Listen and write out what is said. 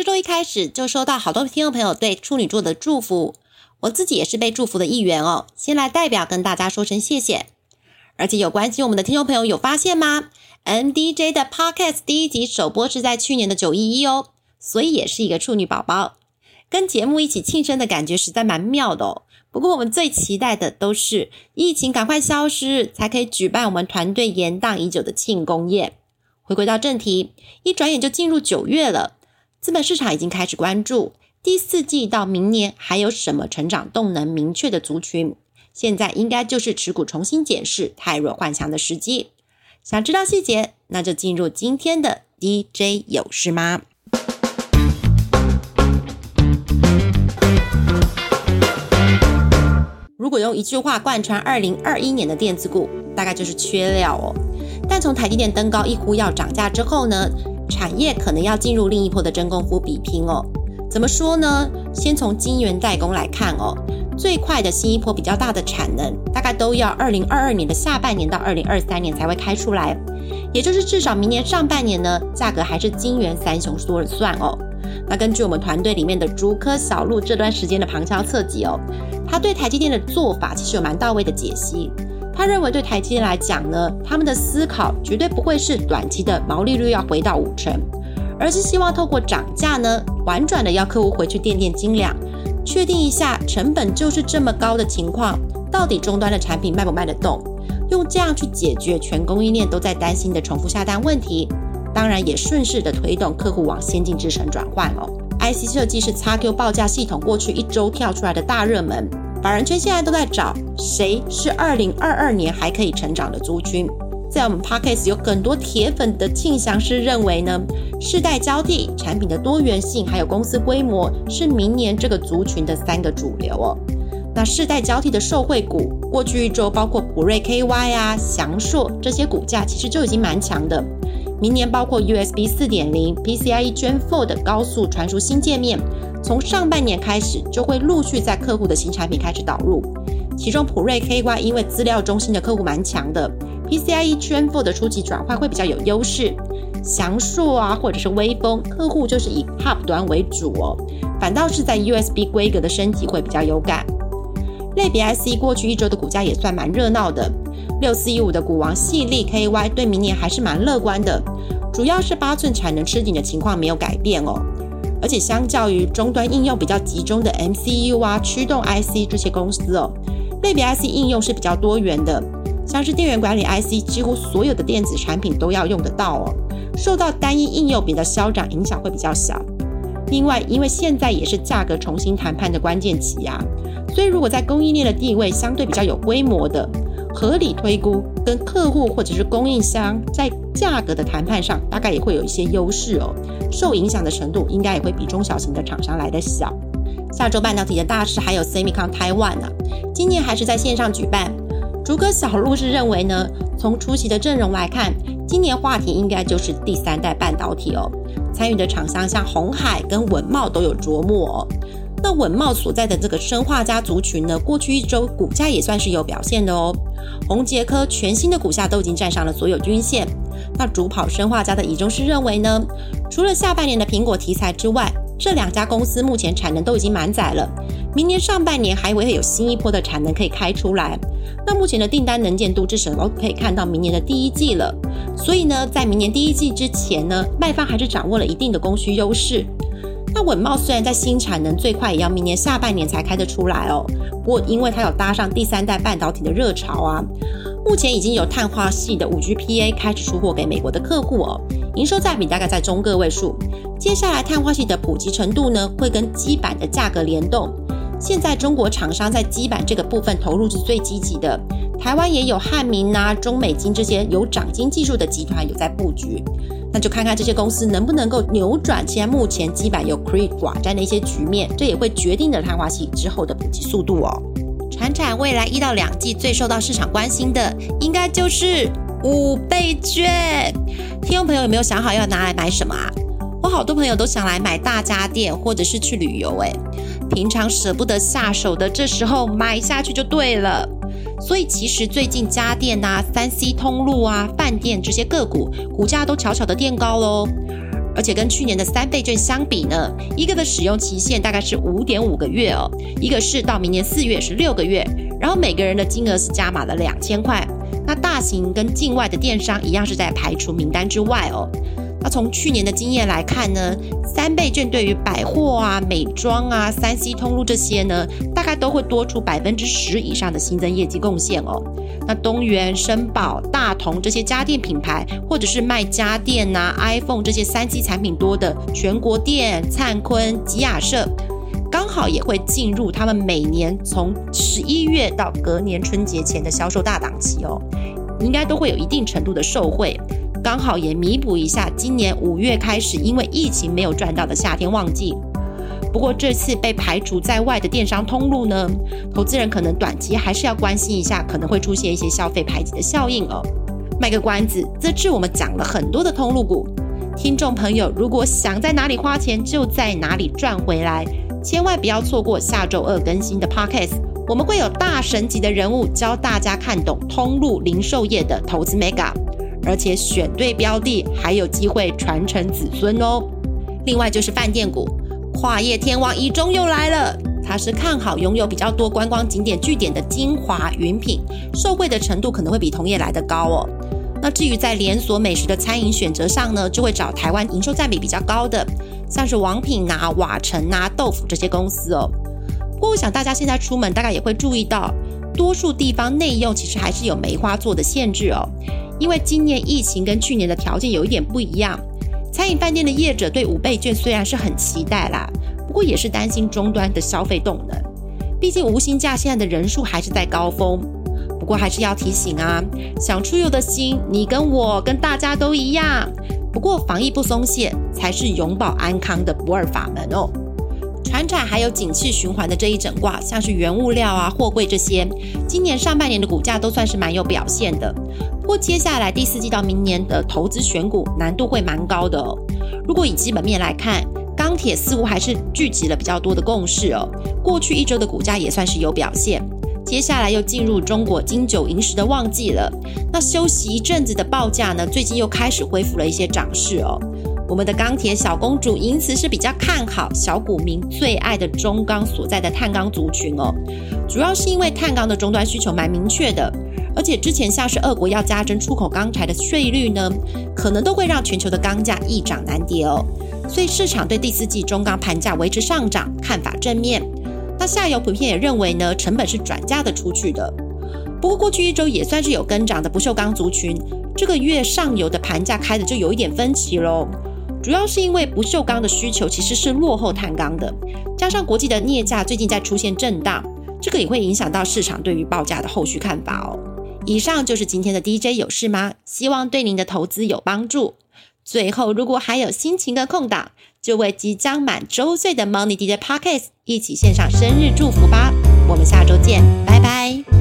这周一开始就收到好多听众朋友对处女座的祝福，我自己也是被祝福的一员哦。先来代表跟大家说声谢谢。而且有关心我们的听众朋友有发现吗？MDJ 的 Podcast 第一集首播是在去年的九一一哦，所以也是一个处女宝宝，跟节目一起庆生的感觉实在蛮妙的哦。不过我们最期待的都是疫情赶快消失，才可以举办我们团队延宕已久的庆功宴。回归到正题，一转眼就进入九月了。资本市场已经开始关注第四季到明年还有什么成长动能明确的族群，现在应该就是持股重新检视太弱换强的时机。想知道细节，那就进入今天的 DJ 有事吗？如果用一句话贯穿二零二一年的电子股，大概就是缺料哦。但从台积电登高一呼要涨价之后呢？产业可能要进入另一波的真功夫比拼哦。怎么说呢？先从晶圆代工来看哦，最快的新一波比较大的产能，大概都要二零二二年的下半年到二零二三年才会开出来，也就是至少明年上半年呢，价格还是晶圆三雄说了算哦。那根据我们团队里面的竹科小路这段时间的旁敲侧击哦，他对台积电的做法其实有蛮到位的解析。他认为，对台积电来讲呢，他们的思考绝对不会是短期的毛利率要回到五成，而是希望透过涨价呢，婉转的要客户回去垫垫斤两，确定一下成本就是这么高的情况，到底终端的产品卖不卖得动，用这样去解决全供应链都在担心的重复下单问题，当然也顺势的推动客户往先进制程转换哦。IC 设计是 XQ 报价系统过去一周跳出来的大热门。法人圈现在都在找谁是二零二二年还可以成长的族群。在我们 Podcast 有很多铁粉的庆祥师认为呢，世代交替、产品的多元性，还有公司规模是明年这个族群的三个主流哦。那世代交替的受惠股，过去一周包括普瑞 KY 啊、翔硕这些股价其实就已经蛮强的。明年包括 USB 四点零、PCIe Gen 4的高速传输新界面。从上半年开始，就会陆续在客户的新产品开始导入。其中普瑞 KY 因为资料中心的客户蛮强的，PCIe Gen 4的初级转换会比较有优势。翔硕啊，或者是微风客户就是以 Hub 端为主哦，反倒是在 USB 规格的升级会比较有感。类比 IC 过去一周的股价也算蛮热闹的，六四一五的股王细粒 KY 对明年还是蛮乐观的，主要是八寸产能吃紧的情况没有改变哦。而且相较于终端应用比较集中的 MCU 啊、驱动 IC 这些公司哦，类别 IC 应用是比较多元的，像是电源管理 IC，几乎所有的电子产品都要用得到哦，受到单一应用比的消长影响会比较小。另外，因为现在也是价格重新谈判的关键期啊，所以如果在供应链的地位相对比较有规模的。合理推估，跟客户或者是供应商在价格的谈判上，大概也会有一些优势哦。受影响的程度应该也会比中小型的厂商来的小。下周半导体的大事还有 Semicon Taiwan 啊，今年还是在线上举办。逐个小路是认为呢，从出席的阵容来看，今年话题应该就是第三代半导体哦。参与的厂商像红海跟文茂都有琢磨哦。那稳茂所在的这个生化家族群呢，过去一周股价也算是有表现的哦。宏杰科全新的股价都已经站上了所有均线。那主跑生化家的以中是认为呢，除了下半年的苹果题材之外，这两家公司目前产能都已经满载了，明年上半年还会有新一波的产能可以开出来。那目前的订单能见度至少都可以看到明年的第一季了。所以呢，在明年第一季之前呢，卖方还是掌握了一定的供需优势。那稳茂虽然在新产能最快也要明年下半年才开得出来哦，不过因为它有搭上第三代半导体的热潮啊，目前已经有碳化系的五 GPA 开始出货给美国的客户哦，营收占比大概在中个位数。接下来碳化系的普及程度呢，会跟基板的价格联动。现在中国厂商在基板这个部分投入是最积极的，台湾也有汉明啊、中美金这些有长金技术的集团有在布局。那就看看这些公司能不能够扭转现在目前基板有 create 寡占的一些局面，这也会决定了碳化系之后的普及速度哦。船产未来一到两季最受到市场关心的，应该就是五倍券。听众朋友有没有想好要拿来买什么啊？我好多朋友都想来买大家电或者是去旅游，诶，平常舍不得下手的，这时候买下去就对了。所以其实最近家电啊、三 C 通路啊、饭店这些个股股价都悄悄的垫高喽。而且跟去年的三倍券相比呢，一个的使用期限大概是五点五个月哦，一个是到明年四月是六个月，然后每个人的金额是加码了两千块。那大型跟境外的电商一样是在排除名单之外哦。那从去年的经验来看呢，三倍券对于百货啊、美妆啊、三 C 通路这些呢，大概都会多出百分之十以上的新增业绩贡献哦。那东元、申宝、大同这些家电品牌，或者是卖家电呐、iPhone 这些三 C 产品多的全国店、灿坤、吉雅社，刚好也会进入他们每年从十一月到隔年春节前的销售大档期哦，应该都会有一定程度的受惠。刚好也弥补一下今年五月开始因为疫情没有赚到的夏天旺季。不过这次被排除在外的电商通路呢，投资人可能短期还是要关心一下，可能会出现一些消费排挤的效应哦。卖个关子，这次我们讲了很多的通路股，听众朋友如果想在哪里花钱就在哪里赚回来，千万不要错过下周二更新的 Podcast，我们会有大神级的人物教大家看懂通路零售业的投资 Mega。而且选对标的，还有机会传承子孙哦。另外就是饭店股，跨业天王一中又来了。他是看好拥有比较多观光景点据点的精华云品，受惠的程度可能会比同业来得高哦。那至于在连锁美食的餐饮选择上呢，就会找台湾营收占比比较高的，像是王品啊、瓦城啊、豆腐这些公司哦。不过我想大家现在出门大概也会注意到，多数地方内用其实还是有梅花座的限制哦。因为今年疫情跟去年的条件有一点不一样，餐饮饭店的业者对五倍券虽然是很期待啦，不过也是担心终端的消费动能。毕竟无薪假现在的人数还是在高峰。不过还是要提醒啊，想出游的心，你跟我跟大家都一样。不过防疫不松懈，才是永保安康的不二法门哦。船产还有景气循环的这一整卦，像是原物料啊、货柜这些，今年上半年的股价都算是蛮有表现的。不过接下来第四季到明年的投资选股难度会蛮高的哦。如果以基本面来看，钢铁似乎还是聚集了比较多的共识哦。过去一周的股价也算是有表现。接下来又进入中国金九银十的旺季了，那休息一阵子的报价呢，最近又开始恢复了一些涨势哦。我们的钢铁小公主因此是比较看好小股民最爱的中钢所在的碳钢族群哦，主要是因为碳钢的终端需求蛮明确的，而且之前像是俄国要加征出口钢材的税率呢，可能都会让全球的钢价一涨难跌哦，所以市场对第四季中钢盘价维持上涨看法正面。那下游普遍也认为呢，成本是转嫁的出去的。不过过去一周也算是有跟涨的不锈钢族群，这个月上游的盘价开的就有一点分歧喽。主要是因为不锈钢的需求其实是落后碳钢的，加上国际的镍价最近在出现震荡，这个也会影响到市场对于报价的后续看法哦。以上就是今天的 DJ 有事吗？希望对您的投资有帮助。最后，如果还有心情的空档，就为即将满周岁的 Money DJ Pockets 一起献上生日祝福吧。我们下周见，拜拜。